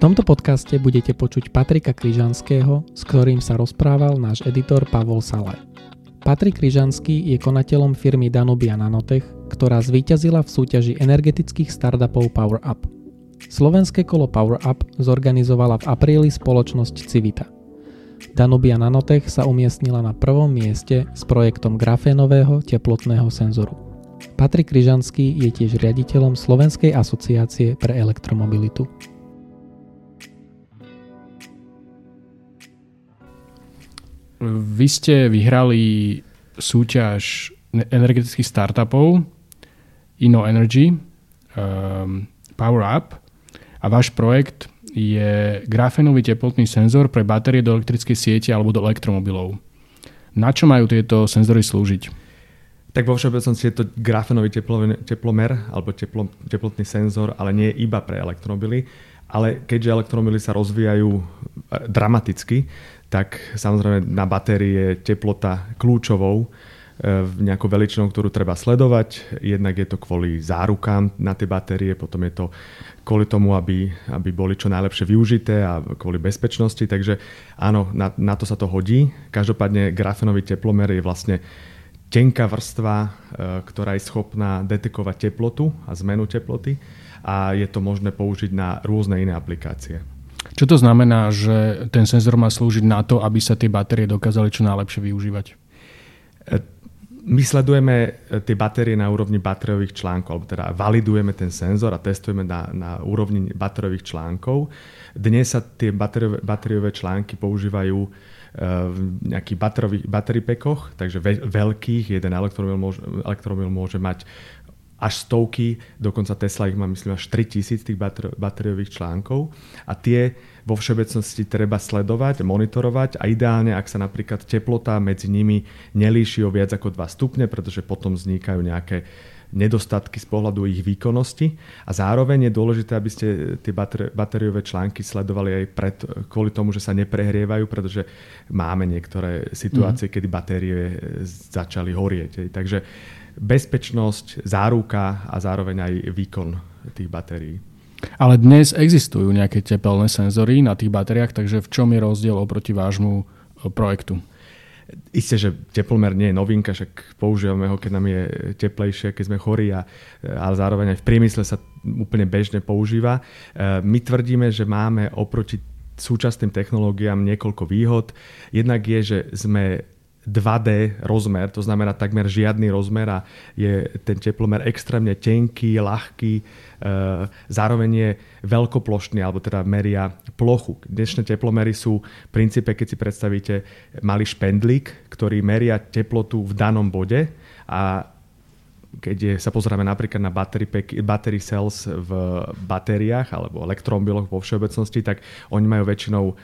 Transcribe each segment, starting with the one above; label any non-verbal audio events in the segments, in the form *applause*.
tomto podcaste budete počuť Patrika Kryžanského, s ktorým sa rozprával náš editor Pavol Sale. Patrik Kryžanský je konateľom firmy Danubia Nanotech, ktorá zvíťazila v súťaži energetických startupov Power Up. Slovenské kolo Power Up zorganizovala v apríli spoločnosť Civita. Danubia Nanotech sa umiestnila na prvom mieste s projektom grafénového teplotného senzoru. Patrik Kryžanský je tiež riaditeľom Slovenskej asociácie pre elektromobilitu. Vy ste vyhrali súťaž energetických startupov Inno Energy, um, Power Up a váš projekt je grafenový teplotný senzor pre batérie do elektrickej siete alebo do elektromobilov. Na čo majú tieto senzory slúžiť? Tak vo všeobecnosti je to grafenový teplomer alebo teplo, teplotný senzor, ale nie iba pre elektromobily. Ale keďže elektromobily sa rozvíjajú e, dramaticky, tak samozrejme na batérii je teplota kľúčovou e, nejakou veličinou, ktorú treba sledovať. Jednak je to kvôli zárukám na tie batérie, potom je to kvôli tomu, aby, aby boli čo najlepšie využité a kvôli bezpečnosti. Takže áno, na, na to sa to hodí. Každopádne grafenový teplomer je vlastne tenká vrstva, e, ktorá je schopná detekovať teplotu a zmenu teploty a je to možné použiť na rôzne iné aplikácie. Čo to znamená, že ten senzor má slúžiť na to, aby sa tie batérie dokázali čo najlepšie využívať? E, my sledujeme e, tie batérie na úrovni batériových článkov, alebo teda validujeme ten senzor a testujeme na, na úrovni batériových článkov. Dnes sa tie batériové, články používajú e, v nejakých battery packoch, takže veľkých, jeden elektromobil môže, elektromobil môže mať až stovky, dokonca Tesla ich má myslím až 3000 tých batériových článkov a tie vo všeobecnosti treba sledovať, monitorovať a ideálne, ak sa napríklad teplota medzi nimi nelíši o viac ako 2 stupne, pretože potom vznikajú nejaké nedostatky z pohľadu ich výkonnosti a zároveň je dôležité, aby ste tie batériové články sledovali aj pred, kvôli tomu, že sa neprehrievajú, pretože máme niektoré situácie, mm. kedy batérie začali horieť. Takže bezpečnosť, záruka a zároveň aj výkon tých batérií. Ale dnes existujú nejaké tepelné senzory na tých batériách, takže v čom je rozdiel oproti vášmu e, projektu? Isté, že teplomer nie je novinka, však používame ho, keď nám je teplejšie, keď sme chorí, a, ale zároveň aj v priemysle sa úplne bežne používa. E, my tvrdíme, že máme oproti súčasným technológiám niekoľko výhod. Jednak je, že sme 2D rozmer, to znamená takmer žiadny rozmer a je ten teplomer extrémne tenký, ľahký, e, zároveň je veľkoplošný, alebo teda meria plochu. Dnešné teplomery sú v princípe, keď si predstavíte malý špendlík, ktorý meria teplotu v danom bode a keď je, sa pozrieme napríklad na battery, pack, battery cells v batériách alebo elektromobiloch vo všeobecnosti, tak oni majú väčšinou e,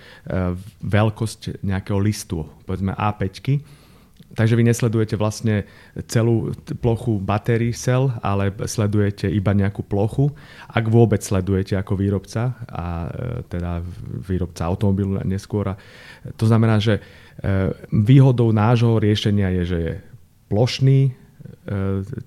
veľkosť nejakého listu, povedzme A5. Takže vy nesledujete vlastne celú plochu battery cell, ale sledujete iba nejakú plochu, ak vôbec sledujete ako výrobca, a e, teda výrobca automobilu neskôr. To znamená, že e, výhodou nášho riešenia je, že je plošný,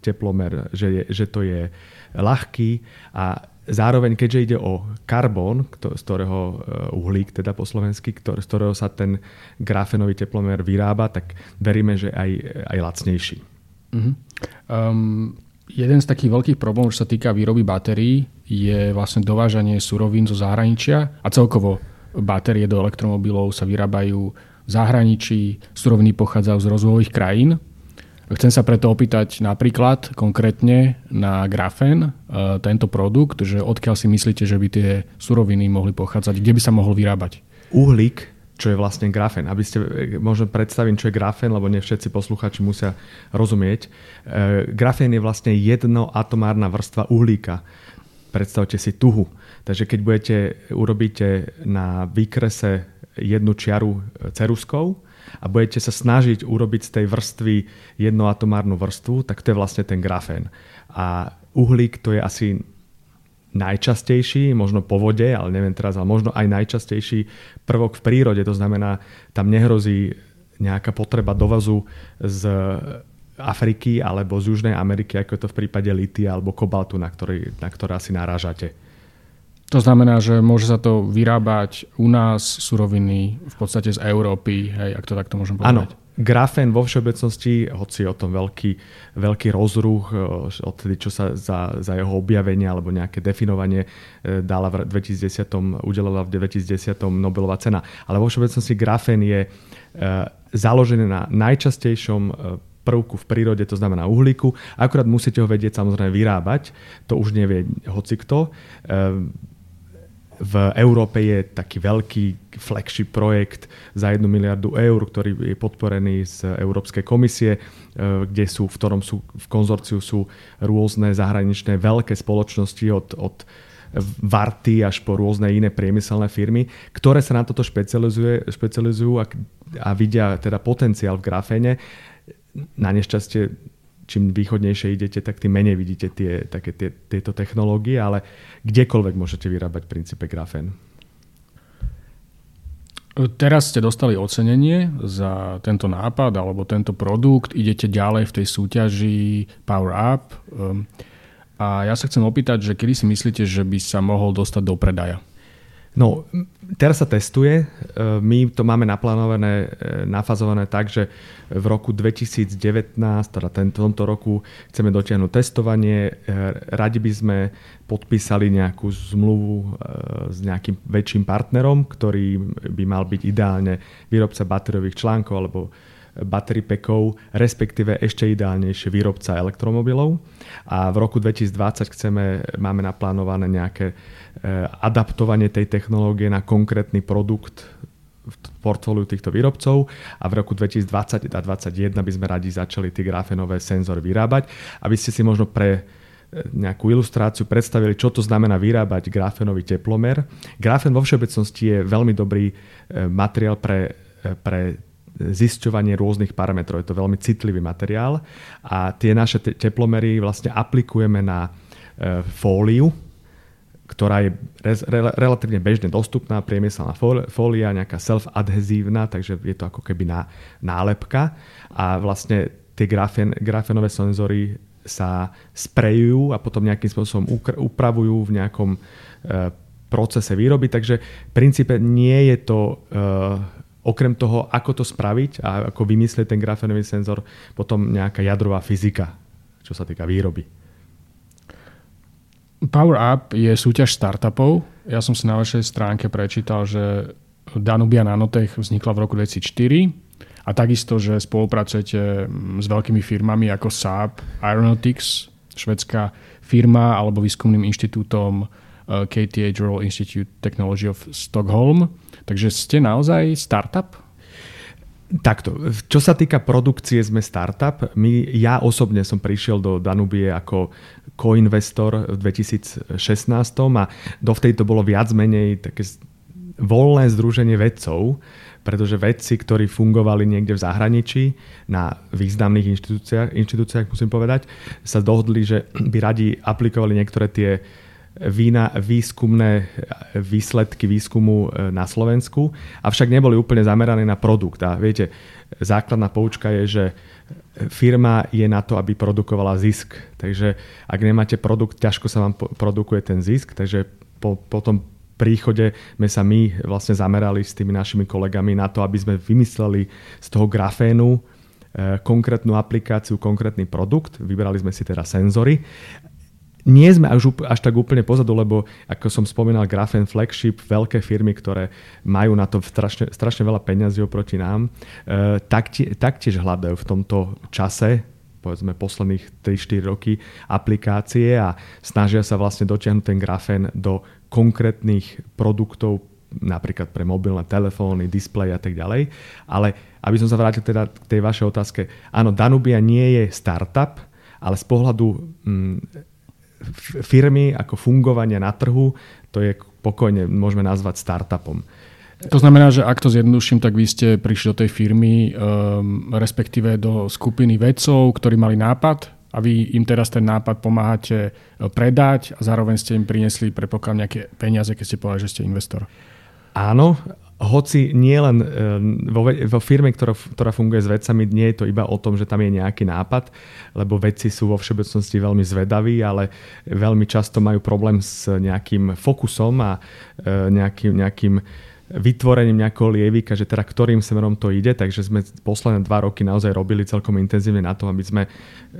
teplomer, že, je, že to je ľahký a zároveň, keďže ide o karbón, z ktorého e, uhlík, teda po slovensky, z ktorého sa ten grafenový teplomer vyrába, tak veríme, že aj, aj lacnejší. Uh-huh. Um, jeden z takých veľkých problémov, čo sa týka výroby batérií, je vlastne dovážanie surovín zo zahraničia a celkovo batérie do elektromobilov sa vyrábajú v zahraničí, suroviny pochádzajú z rozvojových krajín Chcem sa preto opýtať napríklad konkrétne na grafén, e, tento produkt, že odkiaľ si myslíte, že by tie suroviny mohli pochádzať, kde by sa mohol vyrábať? Uhlík, čo je vlastne grafén. Aby ste, e, možno predstavím, čo je grafén, lebo nie všetci posluchači musia rozumieť. E, grafén je vlastne jednoatomárna vrstva uhlíka. Predstavte si tuhu. Takže keď budete, urobíte na výkrese jednu čiaru ceruskou, a budete sa snažiť urobiť z tej vrstvy jednoatomárnu vrstvu, tak to je vlastne ten grafén. A uhlík to je asi najčastejší, možno po vode, ale neviem teraz, ale možno aj najčastejší prvok v prírode. To znamená, tam nehrozí nejaká potreba dovazu z Afriky alebo z Južnej Ameriky, ako je to v prípade litia alebo kobaltu, na, ktorý, na ktoré asi narážate. To znamená, že môže sa to vyrábať u nás suroviny v podstate z Európy, hej, ak to takto môžem povedať. Áno, grafén vo všeobecnosti, hoci o tom veľký, veľký rozruch, e, odtedy čo sa za, za jeho objavenie alebo nejaké definovanie e, dala v 2010, udelila v 2010 Nobelová cena. Ale vo všeobecnosti grafén je e, založený na najčastejšom prvku v prírode, to znamená uhlíku. Akurát musíte ho vedieť samozrejme vyrábať, to už nevie hocikto v Európe je taký veľký flagship projekt za 1 miliardu eur, ktorý je podporený z Európskej komisie, e, kde sú, v ktorom sú, v konzorciu sú rôzne zahraničné veľké spoločnosti od, od Varty až po rôzne iné priemyselné firmy, ktoré sa na toto špecializujú a, a vidia teda potenciál v graféne. Na nešťastie čím východnejšie idete, tak tým menej vidíte tie, také tie, tieto technológie, ale kdekoľvek môžete vyrábať v princípe grafén. Teraz ste dostali ocenenie za tento nápad alebo tento produkt, idete ďalej v tej súťaži Power Up. Ehm, a ja sa chcem opýtať, že kedy si myslíte, že by sa mohol dostať do predaja? No, teraz sa testuje. E, my to máme naplánované, e, nafazované tak, že v roku 2019, teda tomto roku, chceme dotiahnuť testovanie. E, radi by sme podpísali nejakú zmluvu s nejakým väčším partnerom, ktorý by mal byť ideálne výrobca batériových článkov alebo battery packov, respektíve ešte ideálnejšie výrobca elektromobilov. A v roku 2020 chceme, máme naplánované nejaké Eh, adaptovanie tej technológie na konkrétny produkt v portfóliu týchto výrobcov a v roku 2020 a 2021 by sme radi začali tie grafenové senzory vyrábať, aby ste si možno pre eh, nejakú ilustráciu predstavili, čo to znamená vyrábať grafenový teplomer. Grafen vo všeobecnosti je veľmi dobrý eh, materiál pre, pre zisťovanie rôznych parametrov. Je to veľmi citlivý materiál a tie naše teplomery vlastne aplikujeme na fóliu, ktorá je re- relatívne bežne dostupná, priemyselná fólia, nejaká self-adhezívna, takže je to ako keby ná, nálepka a vlastne tie grafen, grafenové senzory sa sprejujú a potom nejakým spôsobom upravujú v nejakom e, procese výroby, takže v princípe nie je to e, okrem toho, ako to spraviť a ako vymyslieť ten grafenový senzor, potom nejaká jadrová fyzika, čo sa týka výroby. Power Up je súťaž startupov. Ja som si na vašej stránke prečítal, že Danubia Nanotech vznikla v roku 2004 a takisto, že spolupracujete s veľkými firmami ako Saab, Aeronautics, švedská firma alebo výskumným inštitútom KTH Royal Institute Technology of Stockholm. Takže ste naozaj startup? Takto, čo sa týka produkcie, sme startup. My, ja osobne som prišiel do Danubie ako koinvestor v 2016 a dovtedy to bolo viac menej také voľné združenie vedcov, pretože vedci, ktorí fungovali niekde v zahraničí na významných inštitúciách, inštitúciách musím povedať, sa dohodli, že by radi aplikovali niektoré tie vína, výskumné výsledky výskumu e, na Slovensku, avšak neboli úplne zamerané na produkt. A viete, základná poučka je, že firma je na to, aby produkovala zisk. Takže ak nemáte produkt, ťažko sa vám produkuje ten zisk, takže po, tom príchode sme sa my vlastne zamerali s tými našimi kolegami na to, aby sme vymysleli z toho grafénu e, konkrétnu aplikáciu, konkrétny produkt. Vybrali sme si teda senzory nie sme až, až tak úplne pozadu, lebo ako som spomínal, Graphen Flagship, veľké firmy, ktoré majú na to strašne, strašne veľa peňazí oproti nám, taktie, taktiež hľadajú v tomto čase povedzme posledných 3-4 roky aplikácie a snažia sa vlastne dotiahnuť ten grafen do konkrétnych produktov napríklad pre mobilné telefóny, displeje a tak ďalej. Ale aby som sa vrátil teda k tej vašej otázke, áno, Danubia nie je startup, ale z pohľadu mm, firmy ako fungovania na trhu, to je pokojne môžeme nazvať startupom. To znamená, že ak to zjednoduším, tak vy ste prišli do tej firmy, um, respektíve do skupiny vedcov, ktorí mali nápad a vy im teraz ten nápad pomáhate uh, predať a zároveň ste im priniesli, prepokladám, nejaké peniaze, keď ste povedali, že ste investor. Áno, hoci nie len vo, vo firme, ktorá, ktorá funguje s vedcami, nie je to iba o tom, že tam je nejaký nápad, lebo vedci sú vo všeobecnosti veľmi zvedaví, ale veľmi často majú problém s nejakým fokusom a nejakým, nejakým vytvorením nejakého lievika, že teda ktorým smerom to ide, takže sme posledné dva roky naozaj robili celkom intenzívne na to, aby sme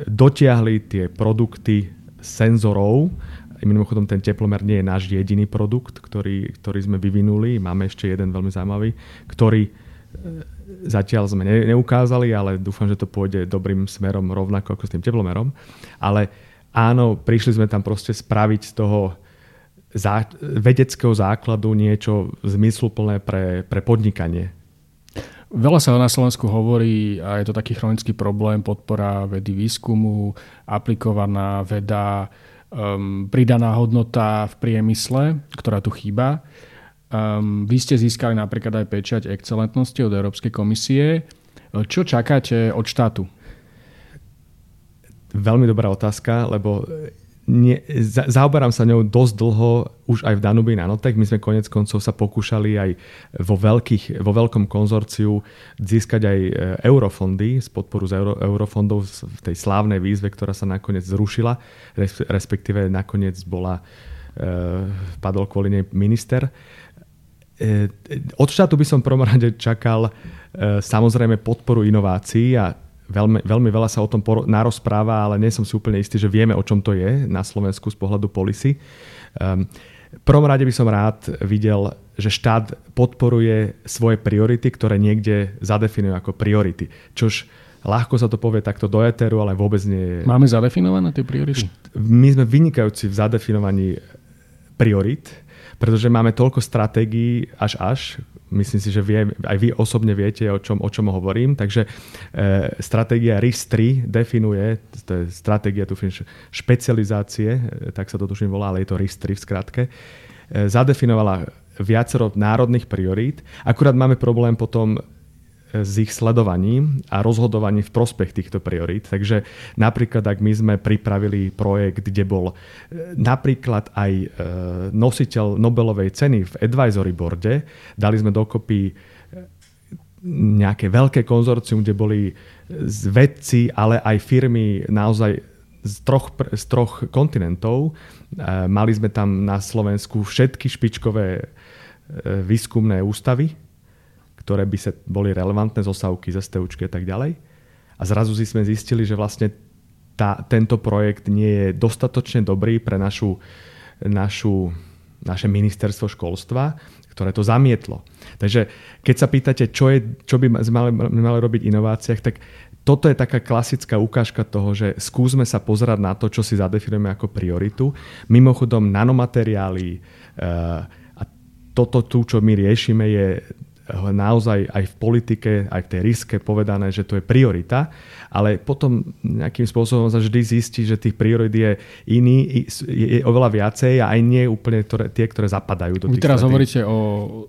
dotiahli tie produkty senzorov. Mimochodom ten teplomer nie je náš jediný produkt, ktorý, ktorý sme vyvinuli. Máme ešte jeden veľmi zaujímavý, ktorý e, zatiaľ sme neukázali, ale dúfam, že to pôjde dobrým smerom rovnako ako s tým teplomerom. Ale áno, prišli sme tam proste spraviť z toho zá, vedeckého základu niečo zmysluplné pre, pre podnikanie. Veľa sa na Slovensku hovorí a je to taký chronický problém, podpora vedy výskumu, aplikovaná veda, um, pridaná hodnota v priemysle, ktorá tu chýba. Um, vy ste získali napríklad aj pečať excelentnosti od Európskej komisie. Čo čakáte od štátu? Veľmi dobrá otázka, lebo nie, za, zaoberám sa ňou dosť dlho už aj v Danubi Nanotech. My sme konec koncov sa pokúšali aj vo, veľkých, vo veľkom konzorciu získať aj e, eurofondy z podporu z euro, eurofondov v tej slávnej výzve, ktorá sa nakoniec zrušila, respektíve nakoniec bola, e, padol kvôli nej minister. E, od štátu by som prvom rade čakal e, samozrejme podporu inovácií a Veľmi, veľmi veľa sa o tom narozpráva, ale nie som si úplne istý, že vieme, o čom to je na Slovensku z pohľadu policy. Um, v prvom rade by som rád videl, že štát podporuje svoje priority, ktoré niekde zadefinuje ako priority. Čož ľahko sa to povie takto do eteru, ale vôbec nie je... Máme zadefinované tie priority? My sme vynikajúci v zadefinovaní priorit, pretože máme toľko stratégií až až, Myslím si, že vie, aj vy osobne viete, o čom, o čom hovorím. Takže e, stratégia RIS-3 definuje, to je stratégia tuším, špecializácie, e, tak sa to tuším volá, ale je to RIS-3 v skratke, e, zadefinovala viacero národných priorít. Akurát máme problém potom s ich sledovaním a rozhodovaním v prospech týchto priorít. Takže napríklad, ak my sme pripravili projekt, kde bol e, napríklad aj e, nositeľ Nobelovej ceny v advisory boarde, dali sme dokopy e, nejaké veľké konzorcium, kde boli vedci, ale aj firmy naozaj z troch, z troch kontinentov. Mali sme tam na Slovensku všetky špičkové výskumné ústavy, ktoré by sa boli relevantné z osávky, z STUčky a tak ďalej. A zrazu si sme zistili, že vlastne tá, tento projekt nie je dostatočne dobrý pre našu, našu, naše ministerstvo školstva, ktoré to zamietlo. Takže keď sa pýtate, čo, je, čo by sme mali, robiť v inováciách, tak toto je taká klasická ukážka toho, že skúsme sa pozerať na to, čo si zadefinujeme ako prioritu. Mimochodom, nanomateriály uh, a toto tu, čo my riešime, je naozaj aj v politike, aj v tej riske povedané, že to je priorita, ale potom nejakým spôsobom sa vždy zistí, že tých priorit je iný, je oveľa viacej a aj nie úplne ktoré, tie, ktoré zapadajú do tých Vy teraz hovoríte o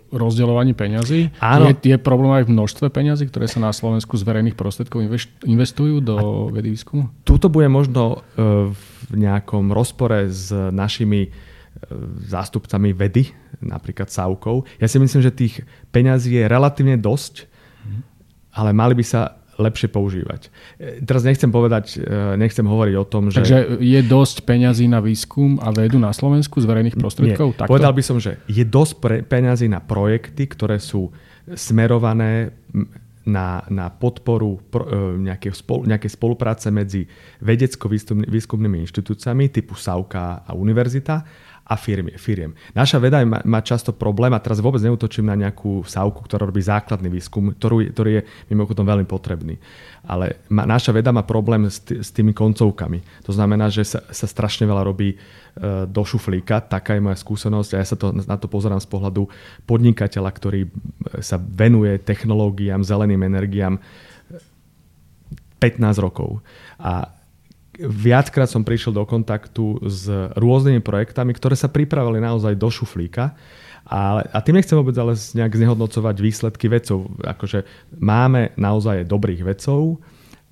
rozdeľovaní peňazí. Áno. Je, je problém aj v množstve peňazí, ktoré sa na Slovensku z verejných prostriedkov investujú do a vedy výskumu? Tuto bude možno e, v nejakom rozpore s našimi e, zástupcami vedy, napríklad Saukov. Ja si myslím, že tých peňazí je relatívne dosť, ale mali by sa lepšie používať. E, teraz nechcem povedať, e, nechcem hovoriť o tom, že... Takže je dosť peňazí na výskum a vedu na Slovensku z verejných prostriedkov? Nie. Povedal by som, že je dosť pre, peňazí na projekty, ktoré sú smerované na, na podporu pro, nejaké, spol, nejaké spolupráce medzi vedecko-výskumnými inštitúciami typu SAUKA a univerzita a firmy, firiem. Naša veda má, má často problém, a teraz vôbec neutočím na nejakú sávku, ktorá robí základný výskum, ktorú, ktorý je mimochodom veľmi potrebný. Ale ma, naša veda má problém s, t- s tými koncovkami. To znamená, že sa, sa strašne veľa robí e, do šuflíka, taká je moja skúsenosť a ja sa to, na to pozerám z pohľadu podnikateľa, ktorý e, sa venuje technológiám, zeleným energiám 15 rokov. A viackrát som prišiel do kontaktu s rôznymi projektami, ktoré sa pripravili naozaj do šuflíka. A, a tým nechcem vôbec ale nejak znehodnocovať výsledky vedcov. Akože máme naozaj dobrých vedcov,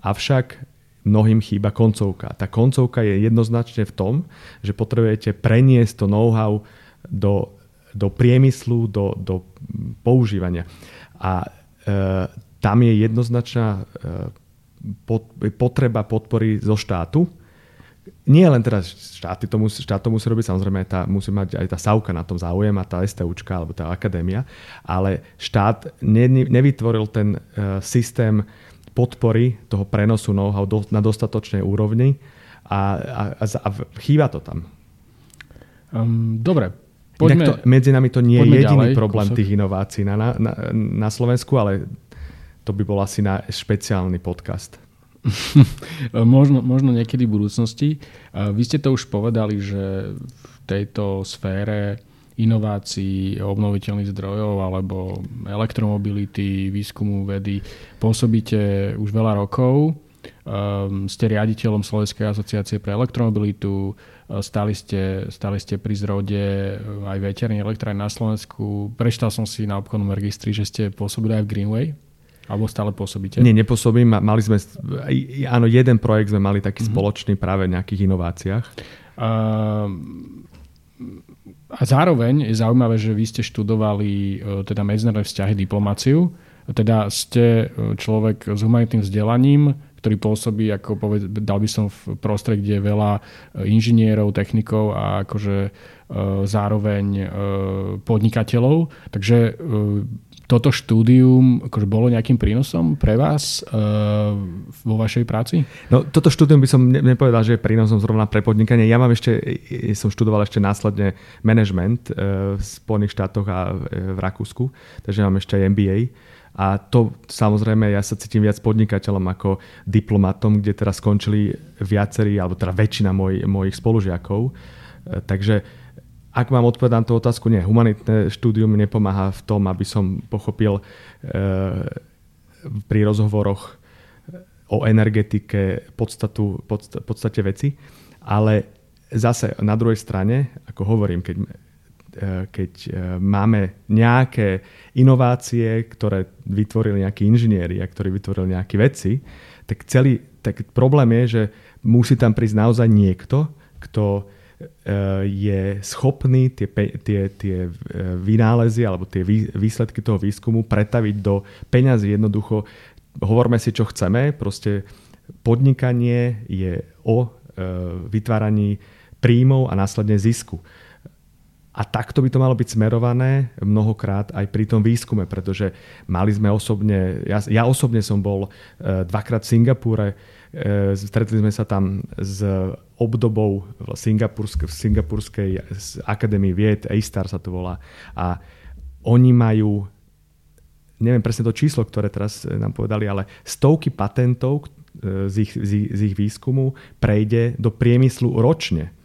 avšak mnohým chýba koncovka. Tá koncovka je jednoznačne v tom, že potrebujete preniesť to know-how do do priemyslu, do, do používania. A e, tam je jednoznačná e, pot, potreba podpory zo štátu. Nie len teda štáty to musí, štát to musí robiť, samozrejme tá, musí mať aj tá SAUKA na tom záujem a tá STUčka alebo tá akadémia, ale štát ne, nevytvoril ten e, systém podpory toho prenosu know-how do, na dostatočnej úrovni a, a, a, a chýba to tam. Um, dobre, Poďme, to, medzi nami to nie je jediný ďalej, problém kusok. tých inovácií na, na, na Slovensku, ale to by bol asi na špeciálny podcast. *laughs* možno, možno niekedy v budúcnosti. Vy ste to už povedali, že v tejto sfére inovácií, obnoviteľných zdrojov alebo elektromobility, výskumu vedy pôsobíte už veľa rokov. Um, ste riaditeľom Slovenskej asociácie pre elektromobilitu, stali ste, stali ste pri zrode aj veterných elektrární na Slovensku. Prečítal som si na obchodnom registri, že ste pôsobili aj v Greenway. Alebo stále pôsobíte? Nie, nepôsobím. Mali sme, áno, jeden projekt sme mali taký mm-hmm. spoločný práve v nejakých inováciách. Uh, a zároveň je zaujímavé, že vy ste študovali teda medzinárodné vzťahy, diplomáciu. Teda ste človek s humanitným vzdelaním, ktorý pôsobí, ako poved, dal by som v prostredí, kde je veľa inžinierov, technikov a akože zároveň podnikateľov. Takže toto štúdium akože bolo nejakým prínosom pre vás uh, vo vašej práci? No, toto štúdium by som nepovedal, že je prínosom zrovna pre podnikanie. Ja mám ešte, som študoval ešte následne management v Spojených štátoch a v Rakúsku, takže mám ešte aj MBA. A to samozrejme, ja sa cítim viac podnikateľom ako diplomatom, kde teraz skončili viacerí, alebo teda väčšina moj, mojich spolužiakov. Uh, takže ak mám odpovedať na tú otázku, nie. Humanitné štúdium nepomáha v tom, aby som pochopil e, pri rozhovoroch o energetike podstatu, podst- podstate veci. Ale zase na druhej strane, ako hovorím, keď, e, keď e, máme nejaké inovácie, ktoré vytvorili nejakí inžinieri a ktorí vytvorili nejakí vedci, tak celý tak problém je, že musí tam prísť naozaj niekto, kto je schopný tie, tie, tie vynálezy alebo tie výsledky toho výskumu pretaviť do peňazí. Jednoducho, hovorme si, čo chceme, proste podnikanie je o vytváraní príjmov a následne zisku. A takto by to malo byť smerované mnohokrát aj pri tom výskume, pretože mali sme osobne, ja, ja osobne som bol e, dvakrát v Singapúre, e, stretli sme sa tam s obdobou v Singapurskej, v Singapurskej akadémii vied, A-Star sa to volá. A oni majú, neviem presne to číslo, ktoré teraz nám povedali, ale stovky patentov z ich, z ich, z ich výskumu prejde do priemyslu ročne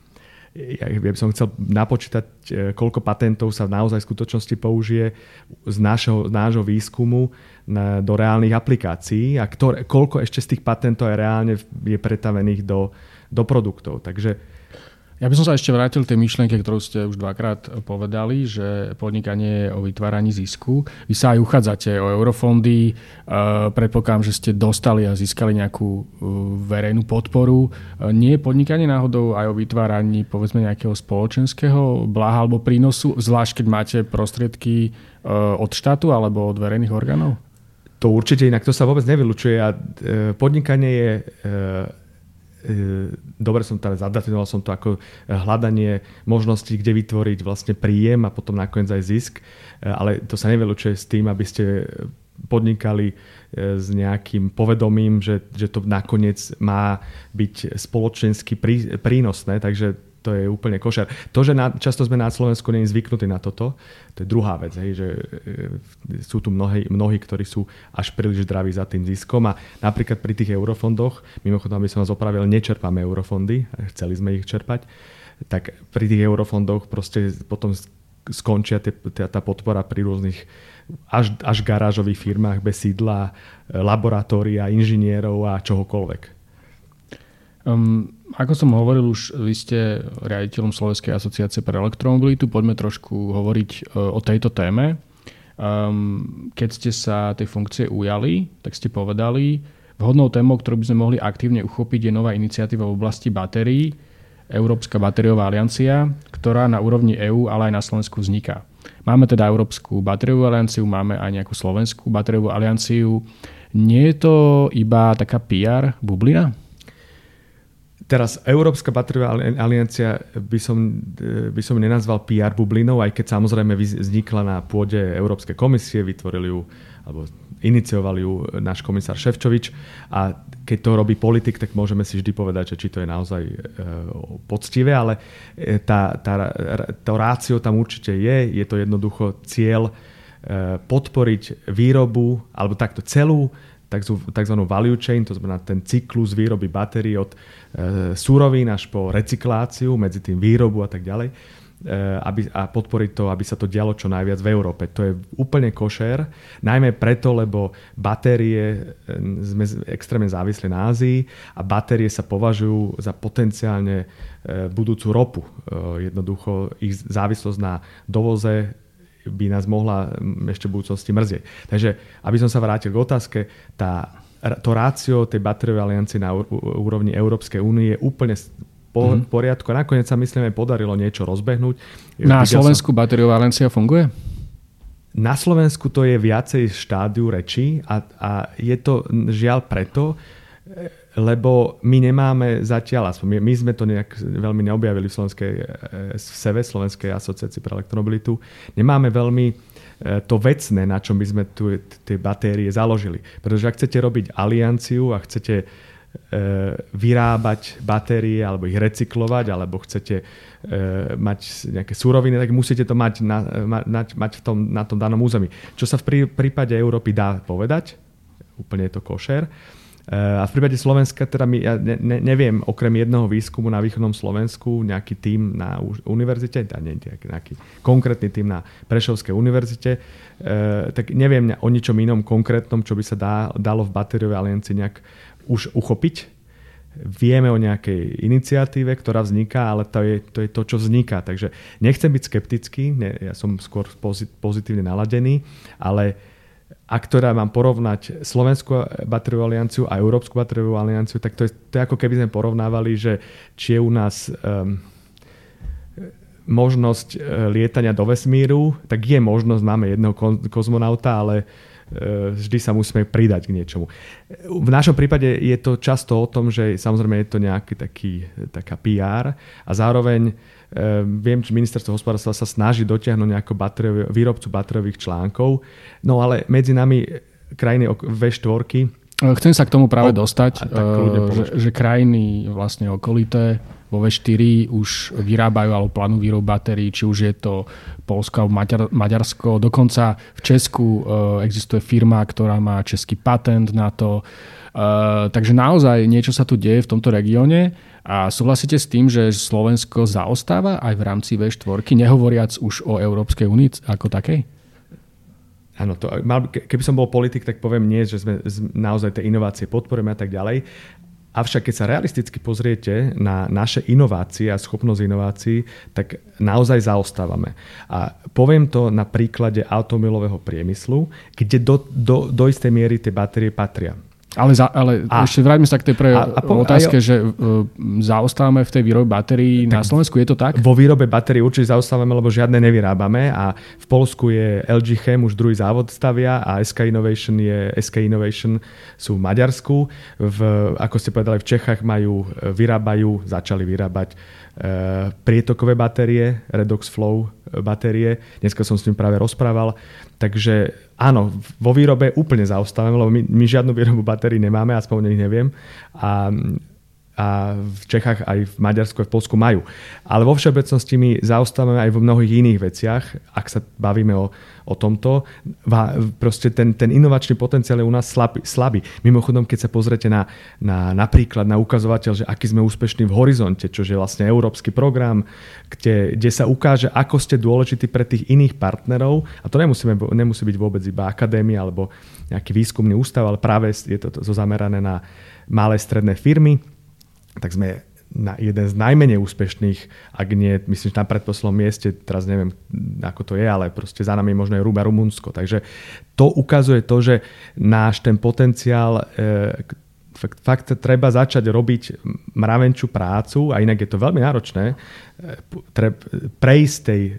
ja by som chcel napočítať, e, koľko patentov sa naozaj v skutočnosti použije z nášho, z nášho výskumu na, do reálnych aplikácií a ktoré, koľko ešte z tých patentov je reálne je pretavených do, do produktov. Takže ja by som sa ešte vrátil tej myšlienke, ktorú ste už dvakrát povedali, že podnikanie je o vytváraní zisku. Vy sa aj uchádzate o eurofondy, predpokladám, že ste dostali a získali nejakú e, verejnú podporu. E, nie je podnikanie náhodou aj o vytváraní povedzme nejakého spoločenského blaha alebo prínosu, zvlášť keď máte prostriedky e, od štátu alebo od verejných orgánov? To určite inak, to sa vôbec nevylučuje a podnikanie je E, dobre som teda zadefinoval som to ako hľadanie možností, kde vytvoriť vlastne príjem a potom nakoniec aj zisk, e, ale to sa nevylučuje s tým, aby ste podnikali e, s nejakým povedomím, že, že to nakoniec má byť spoločensky prínosné, takže to je úplne košer. To, že na, často sme na Slovensku nie zvyknutí na toto, to je druhá vec, hej, že e, sú tu mnohí, mnohí, ktorí sú až príliš zdraví za tým ziskom a napríklad pri tých eurofondoch, mimochodom, aby som vás opravil, nečerpáme eurofondy, chceli sme ich čerpať, tak pri tých eurofondoch proste potom skončia tie, tá podpora pri rôznych až, až garážových firmách bez sídla, laboratória, inžinierov a čohokoľvek. Um, ako som hovoril, už vy ste riaditeľom Slovenskej asociácie pre elektromobilitu. Poďme trošku hovoriť uh, o tejto téme. Um, keď ste sa tej funkcie ujali, tak ste povedali, vhodnou témou, ktorú by sme mohli aktívne uchopiť, je nová iniciatíva v oblasti batérií, Európska batériová aliancia, ktorá na úrovni EÚ, ale aj na Slovensku vzniká. Máme teda Európsku batériovú alianciu, máme aj nejakú Slovenskú batériovú alianciu. Nie je to iba taká PR bublina? Teraz Európska batériová aliancia by som, by som nenazval PR bublinou, aj keď samozrejme vznikla na pôde Európskej komisie, vytvorili ju, alebo inicioval ju náš komisár Ševčovič. A keď to robí politik, tak môžeme si vždy povedať, že či to je naozaj e, poctivé, ale e, tá, tá, to rácio tam určite je, je to jednoducho cieľ e, podporiť výrobu, alebo takto celú tzv. value chain, to znamená ten cyklus výroby batérií od e, súrovín až po recykláciu, medzi tým výrobu a tak ďalej e, aby, a podporiť to, aby sa to dialo čo najviac v Európe. To je úplne košer, najmä preto, lebo batérie e, sme extrémne závislí na Ázii a batérie sa považujú za potenciálne budúcu ropu. Jednoducho ich závislosť na dovoze by nás mohla ešte v budúcnosti mrzieť. Takže, aby som sa vrátil k otázke, tá, to rácio tej batériovej aliancie na úrovni Európskej únie je úplne po, mm-hmm. poriadku. A nakoniec sa myslíme, podarilo niečo rozbehnúť. Na Videl Slovensku som... batériová aliancia funguje? Na Slovensku to je viacej štádiu rečí a, a je to žiaľ preto, lebo my nemáme zatiaľ, aspoň my, my sme to nejak veľmi neobjavili v Slovenskej v SEVE, Slovenskej asociácii pre elektromobilitu, nemáme veľmi e, to vecné, na čom by sme tu tie batérie založili. Pretože ak chcete robiť alianciu a chcete e, vyrábať batérie alebo ich recyklovať, alebo chcete mať nejaké súroviny, tak musíte to mať, na, mať, mať v tom, na tom danom území. Čo sa v prípade Európy dá povedať, úplne je to košer. Eh, a v prípade Slovenska, teda my, ja ne, ne, neviem, okrem jedného výskumu na východnom Slovensku, nejaký tým na univerzite, nie, nejaký konkrétny tým na Prešovskej univerzite, e, tak neviem o ničom inom konkrétnom, čo by sa dá, dalo v batériovej aliancii nejak už uchopiť. Vieme o nejakej iniciatíve, ktorá vzniká, ale to je to, je to čo vzniká. Takže nechcem byť skeptický, ne, ja som skôr pozitívne naladený, ale ak ktorá mám porovnať Slovenskú batériovú alianciu a Európsku batériovú alianciu, tak to je, to je ako keby sme porovnávali, že či je u nás um, možnosť uh, lietania do vesmíru, tak je možnosť, máme jedného kozmonauta, ale uh, vždy sa musíme pridať k niečomu. V našom prípade je to často o tom, že samozrejme je to nejaký taký, taká PR a zároveň Ehm, viem, že ministerstvo hospodárstva sa snaží dotiahnuť nejakú batériový, výrobcu batériových článkov, no ale medzi nami krajiny V4 Chcem sa k tomu práve o, dostať, uh, že, že krajiny vlastne okolité vo V4 už vyrábajú alebo plánujú výrobu batérií, či už je to Polsko alebo Maďar, Maďarsko. Dokonca v Česku existuje firma, ktorá má český patent na to. Takže naozaj niečo sa tu deje v tomto regióne a súhlasíte s tým, že Slovensko zaostáva aj v rámci V4, nehovoriac už o Európskej únii ako takej? Áno, to, keby som bol politik, tak poviem nie, že sme naozaj tie inovácie podporujeme a tak ďalej. Avšak keď sa realisticky pozriete na naše inovácie a schopnosť inovácií, tak naozaj zaostávame. A poviem to na príklade automobilového priemyslu, kde do, do, do istej miery tie batérie patria. Ale, za, ale a, ešte vráťme sa k tej prvej otázke, a jo, že uh, zaostávame v tej výrobe batérií na Slovensku, je to tak? Vo výrobe batérií určite zaostávame, lebo žiadne nevyrábame a v Polsku je LG Chem, už druhý závod stavia a SK Innovation, je, SK Innovation sú v Maďarsku. V, ako ste povedali, v Čechách majú, vyrábajú, začali vyrábať uh, prietokové batérie, Redox Flow batérie. Dneska som s ním práve rozprával. Takže áno, vo výrobe úplne zaostávame, lebo my, my žiadnu výrobu batérií nemáme, aspoň o nich neviem. A a v Čechách aj v Maďarsku aj v Polsku majú. Ale vo všeobecnosti my zaostávame aj vo mnohých iných veciach, ak sa bavíme o, o tomto. Proste ten, ten inovačný potenciál je u nás slabý, slabý. Mimochodom, keď sa pozrete na, na, napríklad na ukazovateľ, že aký sme úspešní v Horizonte, čo je vlastne európsky program, kde, kde sa ukáže, ako ste dôležití pre tých iných partnerov. A to nemusíme, nemusí byť vôbec iba akadémia alebo nejaký výskumný ústav, ale práve je to, to zamerané na malé stredné firmy tak sme na jeden z najmenej úspešných, ak nie, myslím, že na predposlednom mieste, teraz neviem, ako to je, ale proste za nami možno je Rúba Rumunsko. Takže to ukazuje to, že náš ten potenciál e, fakt, fakt treba začať robiť mravenčú prácu a inak je to veľmi náročné tre, prejsť tej e,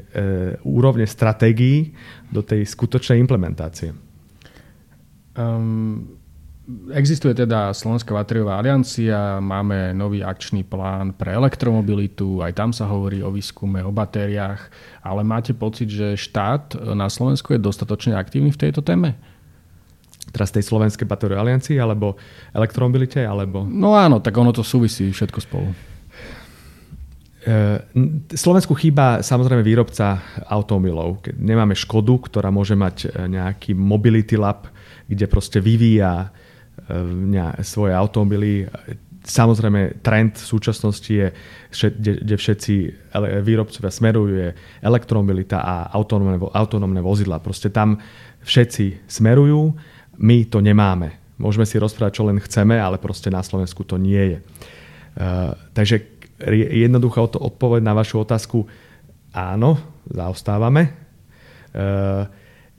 úrovne stratégií do tej skutočnej implementácie. Um, Existuje teda Slovenská batériová aliancia, máme nový akčný plán pre elektromobilitu, aj tam sa hovorí o výskume, o batériách, ale máte pocit, že štát na Slovensku je dostatočne aktívny v tejto téme? Teraz tej Slovenskej batériovej aliancii, alebo elektromobilite, alebo... No áno, tak ono to súvisí všetko spolu. Slovensku chýba samozrejme výrobca automobilov. Nemáme Škodu, ktorá môže mať nejaký mobility lab, kde proste vyvíja svoje automobily. Samozrejme, trend v súčasnosti je, kde všetci výrobcovia smerujú, je elektromobilita a autonómne, autonómne vozidla. Proste tam všetci smerujú, my to nemáme. Môžeme si rozprávať, čo len chceme, ale proste na Slovensku to nie je. Uh, takže jednoduchá odpoveď na vašu otázku, áno, zaostávame. Uh,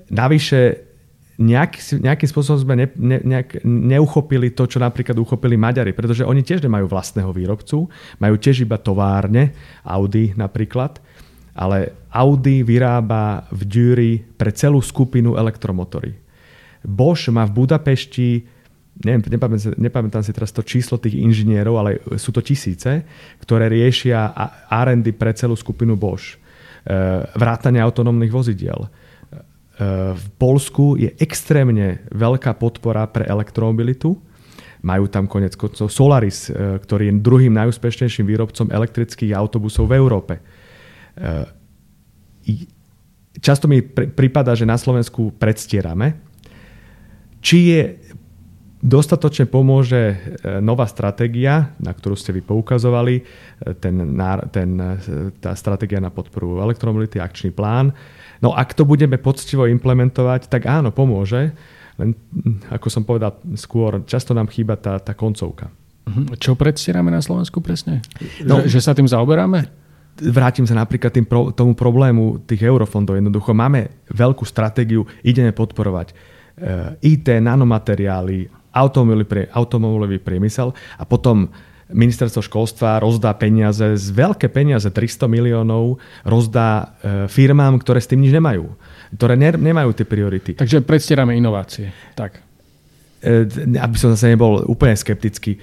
navyše nejaký, nejakým spôsobom sme ne, ne, nejak neuchopili to, čo napríklad uchopili Maďari, pretože oni tiež nemajú vlastného výrobcu, majú tiež iba továrne, Audi napríklad, ale Audi vyrába v Dury pre celú skupinu elektromotory. Bosch má v Budapešti neviem, nepamätám, nepamätám si teraz to číslo tých inžinierov, ale sú to tisíce, ktoré riešia R&D pre celú skupinu Bosch. E, vrátanie autonómnych vozidiel v Polsku je extrémne veľká podpora pre elektromobilitu. Majú tam konec koncov Solaris, e, ktorý je druhým najúspešnejším výrobcom elektrických autobusov v Európe. E, často mi prípada, že na Slovensku predstierame. Či je dostatočne pomôže e, nová stratégia, na ktorú ste vy poukazovali, ten, ten, tá stratégia na podporu elektromobility, akčný plán, No ak to budeme poctivo implementovať, tak áno, pomôže. Len, ako som povedal skôr, často nám chýba tá, tá koncovka. Mhm. Čo predstierame na Slovensku presne? No, že, že sa tým zaoberáme? Vrátim sa napríklad tým pro, tomu problému tých eurofondov. Jednoducho máme veľkú stratégiu, ideme podporovať IT, nanomateriály, automobilový priemysel a potom ministerstvo školstva rozdá peniaze, z veľké peniaze, 300 miliónov, rozdá e, firmám, ktoré s tým nič nemajú. Ktoré ne, nemajú tie priority. Takže predstierame inovácie. Tak. E, aby som zase nebol úplne skeptický,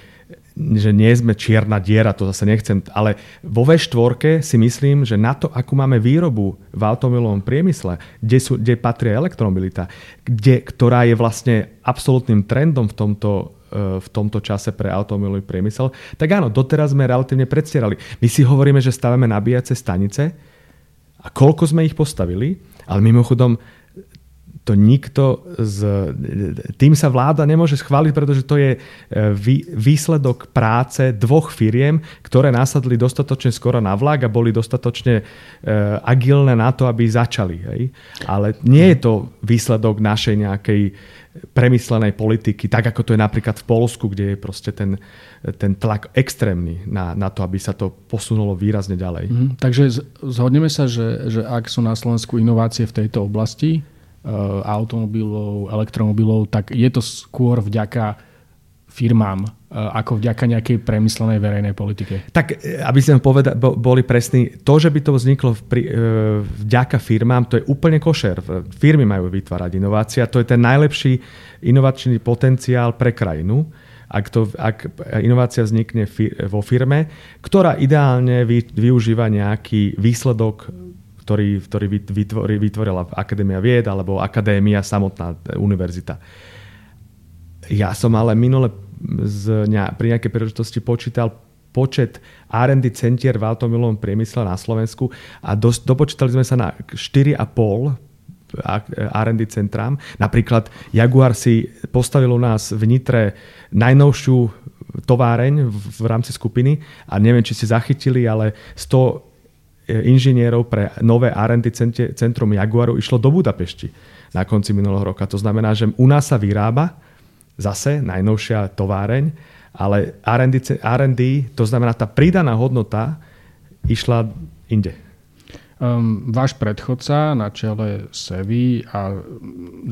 že nie sme čierna diera, to zase nechcem, ale vo V4 si myslím, že na to, akú máme výrobu v automobilovom priemysle, kde, sú, kde patrí elektromobilita, kde, ktorá je vlastne absolútnym trendom v tomto v tomto čase pre automobilový priemysel, tak áno, doteraz sme relatívne predstierali. My si hovoríme, že stavíme nabíjace stanice a koľko sme ich postavili, ale mimochodom to nikto z... Tým sa vláda nemôže schváliť, pretože to je e, výsledok práce dvoch firiem, ktoré nasadli dostatočne skoro na vlak a boli dostatočne e, agilné na to, aby začali. Hej? Ale nie je to výsledok našej nejakej premyslenej politiky, tak ako to je napríklad v Polsku, kde je proste ten, ten tlak extrémny na, na to, aby sa to posunulo výrazne ďalej. Mm, takže zhodneme sa, že, že ak sú na Slovensku inovácie v tejto oblasti, uh, automobilov, elektromobilov, tak je to skôr vďaka firmám ako vďaka nejakej premyslenej verejnej politike? Tak, e, aby sme boli presní, to, že by to vzniklo e, vďaka firmám, to je úplne košer. Firmy majú vytvárať inovácia, to je ten najlepší inovačný potenciál pre krajinu. Ak, to, ak inovácia vznikne vo firme, ktorá ideálne vy, využíva nejaký výsledok ktorý, ktorý vytvorila, vytvorila Akadémia vied alebo Akadémia samotná univerzita. Ja som ale minule z, ne, pri nejakej príležitosti počítal počet R&D centier v automobilovom priemysle na Slovensku a dos, dopočítali sme sa na 4,5 R&D centrám. Napríklad Jaguar si postavil u nás v Nitre najnovšiu továreň v, rámci skupiny a neviem, či ste zachytili, ale 100 e, inžinierov pre nové R&D centrum Jaguaru išlo do Budapešti na konci minulého roka. To znamená, že u nás sa vyrába zase najnovšia továreň, ale R&D, R&D, to znamená tá pridaná hodnota, išla inde. Um, váš predchodca na čele Sevy a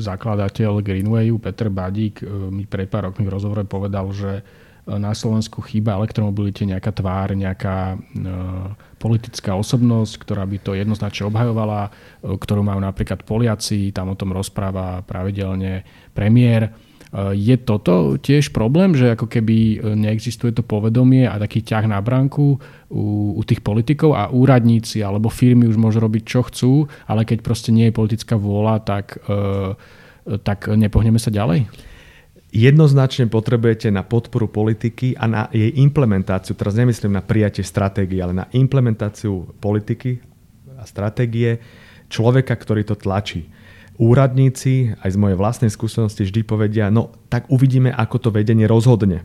zakladateľ Greenwayu Peter Badík uh, mi pred pár rokmi v rozhovore povedal, že uh, na Slovensku chýba elektromobilite nejaká tvár, nejaká uh, politická osobnosť, ktorá by to jednoznačne obhajovala, uh, ktorú majú napríklad Poliaci, tam o tom rozpráva pravidelne premiér. Eh, je toto tiež problém, že ako keby eh, neexistuje to povedomie a taký ťah na bránku u, u tých politikov a úradníci alebo firmy už môžu robiť čo chcú, ale keď proste nie je politická vôľa, tak, e, tak nepohneme sa ďalej? Jednoznačne potrebujete na podporu politiky a na jej implementáciu, teraz nemyslím na prijatie stratégie, ale na implementáciu politiky a stratégie človeka, ktorý to tlačí úradníci aj z mojej vlastnej skúsenosti vždy povedia, no tak uvidíme, ako to vedenie rozhodne.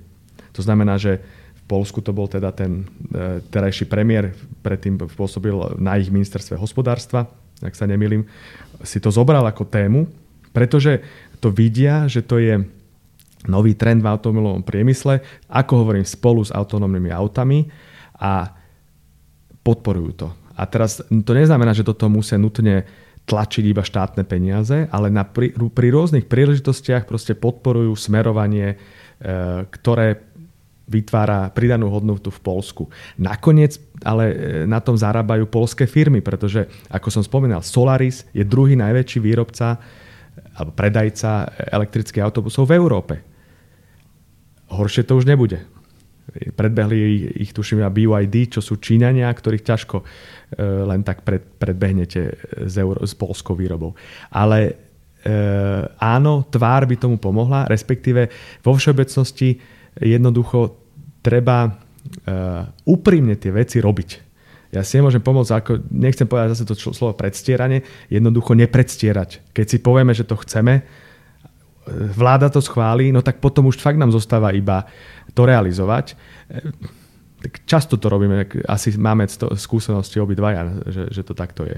To znamená, že v Polsku to bol teda ten e, terajší premiér, predtým pôsobil na ich ministerstve hospodárstva, ak sa nemýlim, si to zobral ako tému, pretože to vidia, že to je nový trend v automobilovom priemysle, ako hovorím, spolu s autonómnymi autami a podporujú to. A teraz to neznamená, že toto musia nutne tlačiť iba štátne peniaze, ale na, pri, pri rôznych príležitostiach proste podporujú smerovanie, e, ktoré vytvára pridanú hodnotu v Polsku. Nakoniec ale e, na tom zarábajú polské firmy, pretože, ako som spomínal, Solaris je druhý najväčší výrobca alebo predajca elektrických autobusov v Európe. Horšie to už nebude. Predbehli ich, tuším, na BYD, čo sú Číňania, ktorých ťažko E, len tak pred, predbehnete s, euro, s polskou výrobou. Ale e, áno, tvár by tomu pomohla, respektíve vo všeobecnosti jednoducho treba e, úprimne tie veci robiť. Ja si nemôžem pomôcť, ako, nechcem povedať zase to slovo predstieranie, jednoducho nepredstierať. Keď si povieme, že to chceme, e, vláda to schválí, no tak potom už fakt nám zostáva iba to realizovať tak často to robíme, asi máme to skúsenosti obidvaja, že, že to takto je.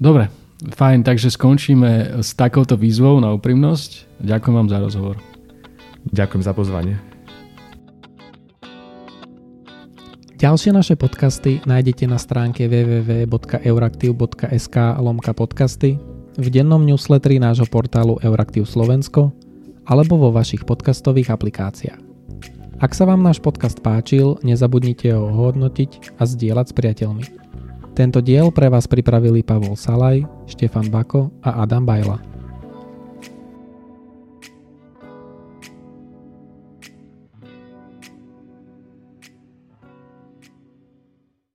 Dobre, fajn, takže skončíme s takouto výzvou na úprimnosť. Ďakujem vám za rozhovor. Ďakujem za pozvanie. Ďalšie naše podcasty nájdete na stránke www.euraktiv.sk lomka podcasty, v dennom newsletteri nášho portálu Euraktiv Slovensko alebo vo vašich podcastových aplikáciách. Ak sa vám náš podcast páčil, nezabudnite ho hodnotiť a zdieľať s priateľmi. Tento diel pre vás pripravili Pavol Salaj, Štefan Bako a Adam Bajla.